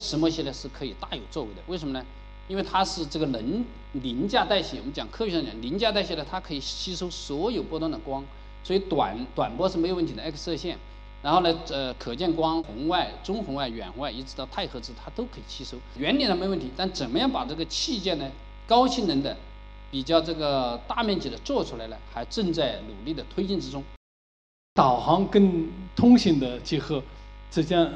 石墨烯呢是可以大有作为的，为什么呢？因为它是这个能凌驾代谢，我们讲科学上讲，凌驾代谢呢，它可以吸收所有波段的光，所以短短波是没有问题的，X 射线，然后呢，呃，可见光、红外、中红外、远红外，一直到太赫兹，它都可以吸收，原理上没问题。但怎么样把这个器件呢，高性能的、比较这个大面积的做出来呢？还正在努力的推进之中。导航跟通信的结合，实际上。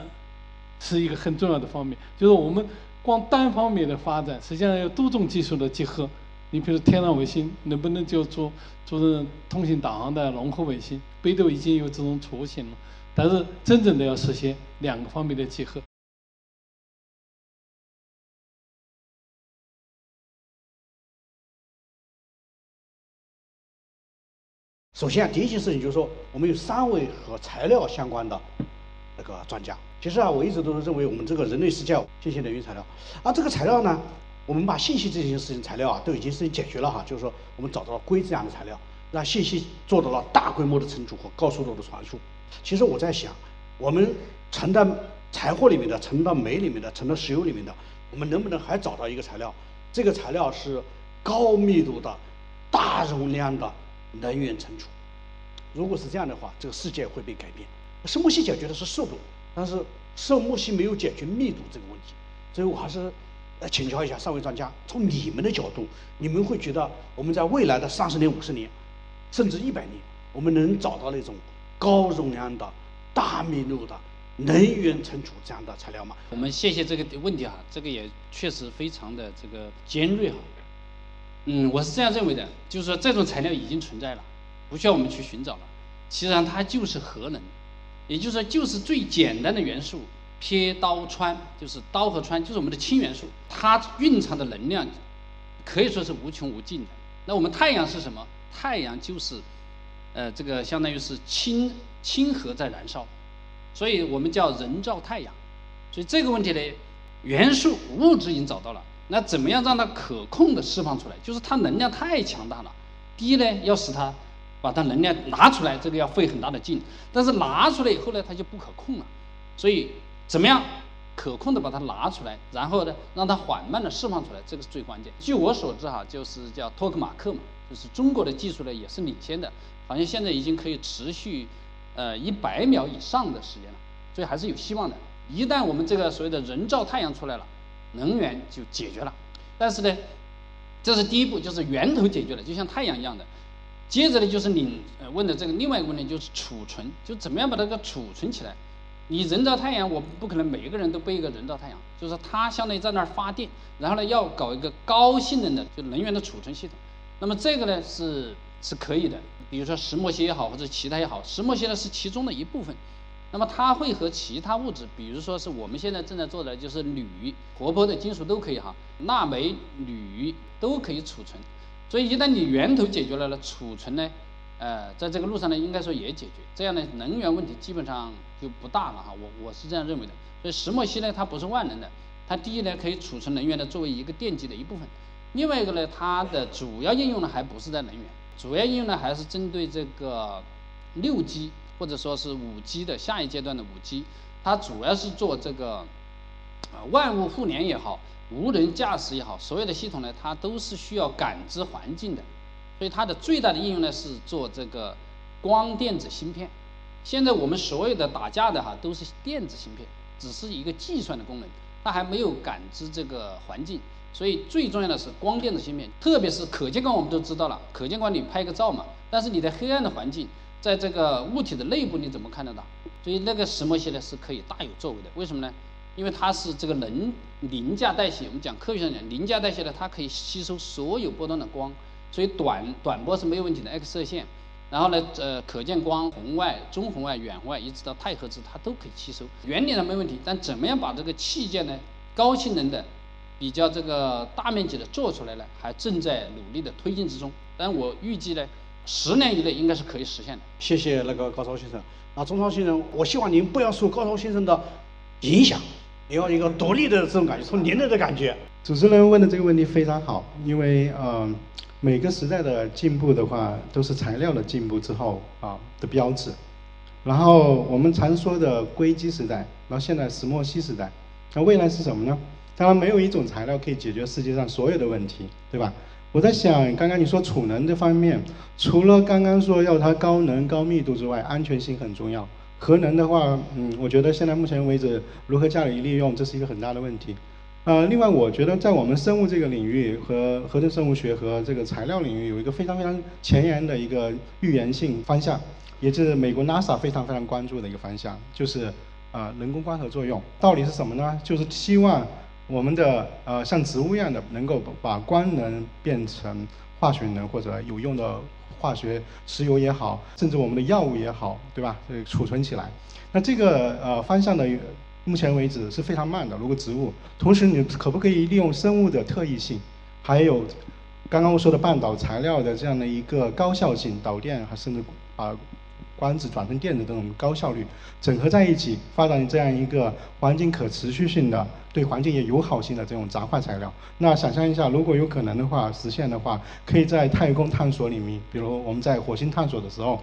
是一个很重要的方面，就是我们光单方面的发展，实际上要多种技术的结合。你比如天上卫星，能不能就做做成通信导航的融合卫星？北斗已经有这种雏形了，但是真正的要实现两个方面的结合。首先，第一件事情就是说，我们有三维和材料相关的个专家。其实啊，我一直都是认为我们这个人类世界信息能源材料，而这个材料呢，我们把信息这件事情材料啊都已经是解决了哈，就是说我们找到了硅这样的材料，让信息做到了大规模的存储和高速度的传输。其实我在想，我们存到柴火里面的、存到煤里面的、存到石油里面的，我们能不能还找到一个材料？这个材料是高密度的、大容量的能源存储。如果是这样的话，这个世界会被改变。石墨烯解决的是速度。但是石墨烯没有解决密度这个问题，所以我还是呃请教一下三位专家，从你们的角度，你们会觉得我们在未来的三十年、五十年，甚至一百年，我们能找到那种高容量的大密度的能源存储这样的材料吗？我们谢谢这个问题哈，这个也确实非常的这个尖锐哈。嗯，我是这样认为的，就是说这种材料已经存在了，不需要我们去寻找了。其实上它就是核能。也就是说，就是最简单的元素，撇刀氚，就是刀和氚，就是我们的氢元素，它蕴藏的能量可以说是无穷无尽的。那我们太阳是什么？太阳就是，呃，这个相当于是氢氢核在燃烧，所以我们叫人造太阳。所以这个问题呢，元素物质已经找到了，那怎么样让它可控的释放出来？就是它能量太强大了。第一呢，要使它。把它能量拿出来，这个要费很大的劲，但是拿出来以后呢，它就不可控了。所以怎么样可控的把它拿出来，然后呢，让它缓慢的释放出来，这个是最关键。据我所知哈，就是叫托克马克嘛，就是中国的技术呢也是领先的，好像现在已经可以持续呃一百秒以上的时间了，所以还是有希望的。一旦我们这个所谓的人造太阳出来了，能源就解决了。但是呢，这是第一步，就是源头解决了，就像太阳一样的。接着呢，就是你呃问的这个另外一个问题，就是储存，就怎么样把它给储存起来。你人造太阳，我不可能每一个人都背一个人造太阳，就是它相当于在那儿发电，然后呢要搞一个高性能的就能源的储存系统。那么这个呢是是可以的，比如说石墨烯也好，或者其他也好，石墨烯呢是其中的一部分。那么它会和其他物质，比如说是我们现在正在做的就是铝，活泼的金属都可以哈，钠、镁、铝都可以储存。所以一旦你源头解决了呢，储存呢，呃，在这个路上呢，应该说也解决，这样呢，能源问题基本上就不大了哈。我我是这样认为的。所以石墨烯呢，它不是万能的，它第一呢可以储存能源的，作为一个电机的一部分。另外一个呢，它的主要应用呢还不是在能源，主要应用呢还是针对这个六 G 或者说是五 G 的下一阶段的五 G，它主要是做这个啊万物互联也好。无人驾驶也好，所有的系统呢，它都是需要感知环境的，所以它的最大的应用呢是做这个光电子芯片。现在我们所有的打架的哈都是电子芯片，只是一个计算的功能，它还没有感知这个环境。所以最重要的是光电子芯片，特别是可见光，我们都知道了，可见光你拍个照嘛，但是你在黑暗的环境，在这个物体的内部你怎么看得到？所以那个石墨烯呢是可以大有作为的，为什么呢？因为它是这个能凌驾代谢，我们讲科学上讲凌驾代谢呢，它可以吸收所有波段的光，所以短短波是没有问题的，X 射线，然后呢，呃，可见光、红外、中红外、远红外，一直到太赫兹，它都可以吸收，原理上没问题。但怎么样把这个器件呢，高性能的、比较这个大面积的做出来呢？还正在努力的推进之中。但我预计呢，十年以内应该是可以实现的。谢谢那个高超先生。那钟超先生，我希望您不要受高超先生的影响。你要一个独立的这种感觉，从您的的感觉。主持人问的这个问题非常好，因为呃，每个时代的进步的话，都是材料的进步之后啊的标志。然后我们常说的硅基时代，然后现在石墨烯时代，那未来是什么呢？当然没有一种材料可以解决世界上所有的问题，对吧？我在想，刚刚你说储能这方面，除了刚刚说要它高能高密度之外，安全性很重要。核能的话，嗯，我觉得现在目前为止如何加以利用，这是一个很大的问题。呃，另外我觉得在我们生物这个领域和合成生物学和这个材料领域有一个非常非常前沿的一个预言性方向，也是美国 NASA 非常非常关注的一个方向，就是啊人工光合作用。道理是什么呢？就是希望我们的呃像植物一样的能够把光能变成化学能或者有用的化学石油也好，甚至我们的药物也好，对吧？储存起来。那这个呃方向呢。目前为止是非常慢的。如果植物，同时你可不可以利用生物的特异性，还有刚刚我说的半导材料的这样的一个高效性，导电还甚至啊光子转成电的这种高效率整合在一起，发展这样一个环境可持续性的、对环境也友好性的这种杂化材料？那想象一下，如果有可能的话，实现的话，可以在太空探索里面，比如我们在火星探索的时候。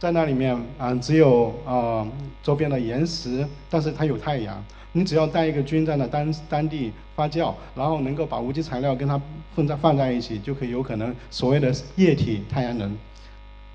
在那里面，嗯，只有呃周边的岩石，但是它有太阳。你只要带一个菌在那当当地发酵，然后能够把无机材料跟它混在放在一起，就可以有可能所谓的液体太阳能。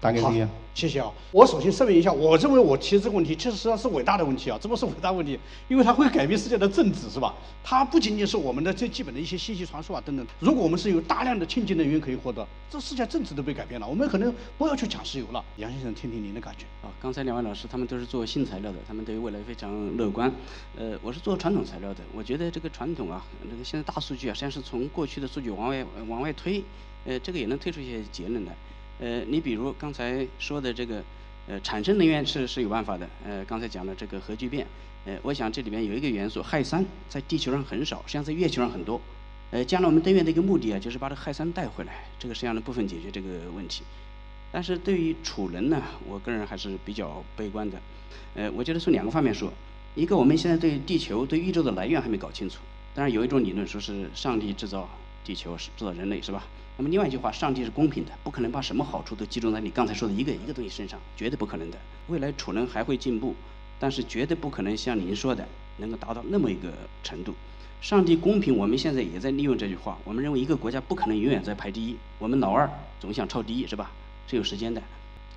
打给你。谢谢啊！我首先声明一下，我认为我提这个问题，其实实际上是伟大的问题啊！这不是伟大问题，因为它会改变世界的政治，是吧？它不仅仅是我们的最基本的一些信息传输啊等等。如果我们是有大量的清洁能源可以获得，这世界政治都被改变了。我们可能不要去抢石油了。杨先生，听听您的感觉。啊，刚才两位老师他们都是做新材料的，他们对于未来非常乐观。呃，我是做传统材料的，我觉得这个传统啊，这个现在大数据啊，实际上是从过去的数据往外往外推，呃，这个也能推出一些结论来。呃，你比如刚才说的这个，呃，产生能源是是有办法的。呃，刚才讲的这个核聚变，呃，我想这里面有一个元素氦三，在地球上很少，实际上在月球上很多。呃，将来我们登月的一个目的啊，就是把这氦三带回来，这个实际上的部分解决这个问题。但是对于储能呢，我个人还是比较悲观的。呃，我觉得从两个方面说，一个我们现在对地球、对宇宙的来源还没搞清楚。当然有一种理论说是上帝制造地球，是制造人类，是吧？那么另外一句话，上帝是公平的，不可能把什么好处都集中在你刚才说的一个一个东西身上，绝对不可能的。未来储能还会进步，但是绝对不可能像您说的能够达到那么一个程度。上帝公平，我们现在也在利用这句话。我们认为一个国家不可能永远在排第一，我们老二总想超第一，是吧？是有时间的。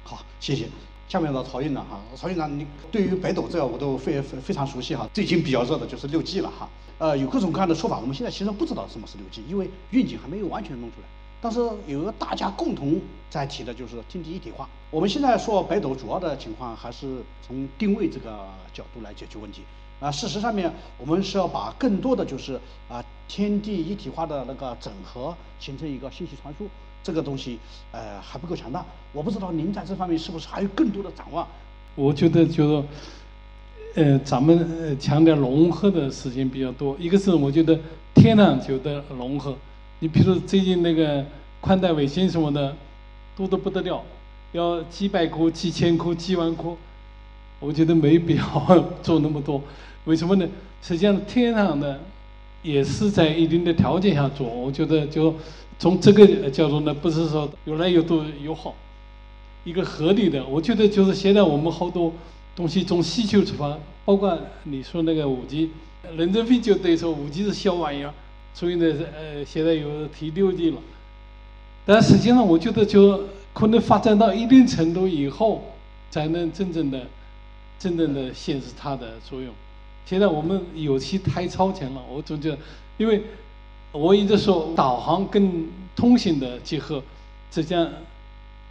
好，谢谢。下面到曹院长哈，曹院长，你对于北斗这个我都非非非常熟悉哈。最近比较热的就是六 G 了哈。呃，有各种各样的说法，我们现在其实不知道什么是六 G，因为愿景还没有完全弄出来。但是有一个大家共同在提的就是天地一体化。我们现在说北斗主要的情况还是从定位这个角度来解决问题。啊，事实上面我们是要把更多的就是啊天地一体化的那个整合，形成一个信息传输这个东西，呃还不够强大。我不知道您在这方面是不是还有更多的展望？我觉得就是，呃，咱们强调融合的时间比较多。一个是我觉得天然就的融合。你比如最近那个宽带卫星什么的，多得不得了，要几百颗、几千颗、几万颗，我觉得没必要 做那么多。为什么呢？实际上天上的也是在一定的条件下做。我觉得就从这个角度呢，不是说越来越多越好，一个合理的。我觉得就是现在我们好多东西从需求出发，包括你说那个五 G，任正非就对说五 G 是小玩意儿。所以呢，呃，现在又提六 G 了，但实际上我觉得就可能发展到一定程度以后，才能真正的、真正的显示它的作用。现在我们有些太超前了，我总觉得，因为我一直说导航跟通信的结合，实际上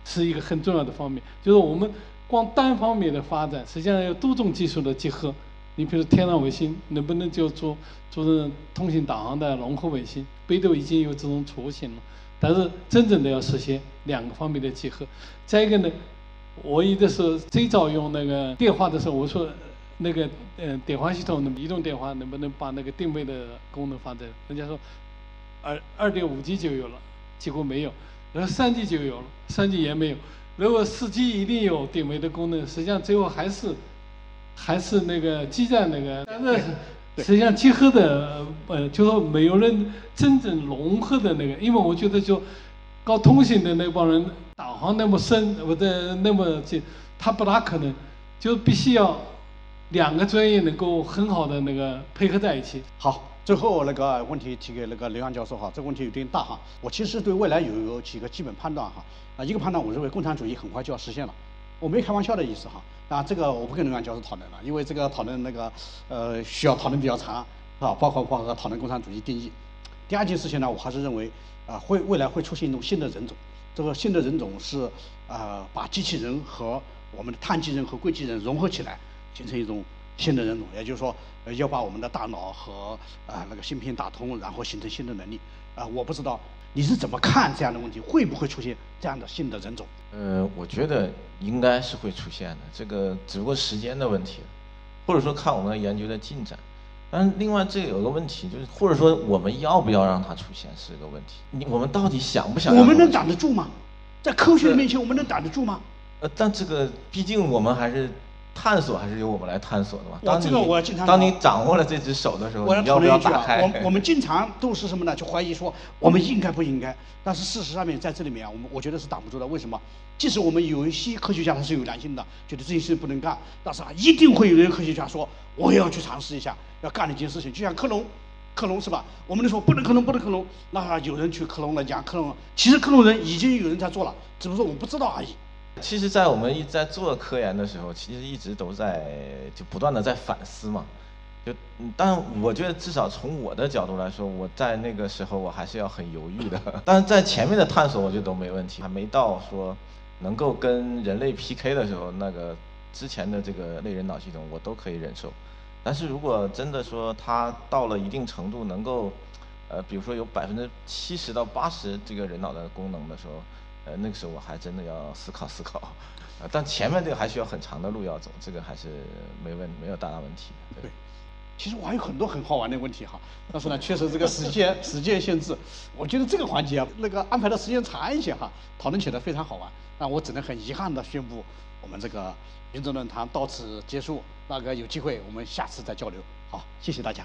是一个很重要的方面。就是我们光单方面的发展，实际上要多种技术的结合。你比如天上卫星能不能就做做成通信导航的融合卫星？北斗已经有这种雏形了，但是真正的要实现两个方面的结合。再一个呢，我一直是最早用那个电话的时候，我说那个嗯电话系统，那么移动电话能不能把那个定位的功能放在？人家说二二点五 G 就有了，结果没有。然后三 G 就有了，三 G 也没有。如果四 G 一定有定位的功能，实际上最后还是。还是那个基站那个，但是实际上结合的呃，就说没有人真正融合的那个，因为我觉得就搞通信的那帮人导航那么深我的那么近，他不大可能，就必须要两个专业能够很好的那个配合在一起。好，最后那个问题提给那个刘洋教授哈，这个问题有点大哈。我其实对未来有有几个基本判断哈。啊，一个判断，我认为共产主义很快就要实现了，我没开玩笑的意思哈。那，这个我不跟刘洋教授讨论了，因为这个讨论那个呃需要讨论比较长啊，包括包括讨论共产主义定义。第二件事情呢，我还是认为啊会未来会出现一种新的人种，这个新的人种是呃把机器人和我们的碳基人和硅基人融合起来，形成一种新的人种，也就是说要把我们的大脑和啊那个芯片打通，然后形成新的能力啊，我不知道。你是怎么看这样的问题？会不会出现这样的新的人种？呃，我觉得应该是会出现的，这个只不过时间的问题，或者说看我们研究的进展。但另外这有个问题，就是或者说我们要不要让它出现是一个问题。你我们到底想不想？我们能挡得住吗？在科学的面前，我们能挡得住吗？呃，但这个毕竟我们还是。探索还是由我们来探索的嘛。当这个我经常当你掌握了这只手的时候，你要不要打开？我我们经常都是什么呢？就怀疑说我们应该不应该？但是事实上面在这里面啊，我们我觉得是挡不住的。为什么？即使我们有一些科学家他是有良心的，觉得这件事不能干，但是啊，一定会有人科学家说我也要去尝试一下，要干一件事情。就像克隆，克隆是吧？我们都说不能克隆，不能克隆，那有人去克隆了，讲克隆，其实克隆人已经有人在做了，只不过我们不知道而已。其实，在我们一在做科研的时候，其实一直都在就不断的在反思嘛。就，但我觉得至少从我的角度来说，我在那个时候我还是要很犹豫的。但是在前面的探索，我觉得都没问题，还没到说能够跟人类 PK 的时候，那个之前的这个类人脑系统我都可以忍受。但是如果真的说它到了一定程度，能够，呃，比如说有百分之七十到八十这个人脑的功能的时候。呃，那个时候我还真的要思考思考，呃，但前面这个还需要很长的路要走，这个还是没问没有大大问题。对，其实我还有很多很好玩的问题哈，但是呢，确实这个时间时间限制，我觉得这个环节啊，那个安排的时间长一些哈，讨论起来非常好玩。那我只能很遗憾的宣布，我们这个云州论坛到此结束。那个有机会我们下次再交流。好，谢谢大家。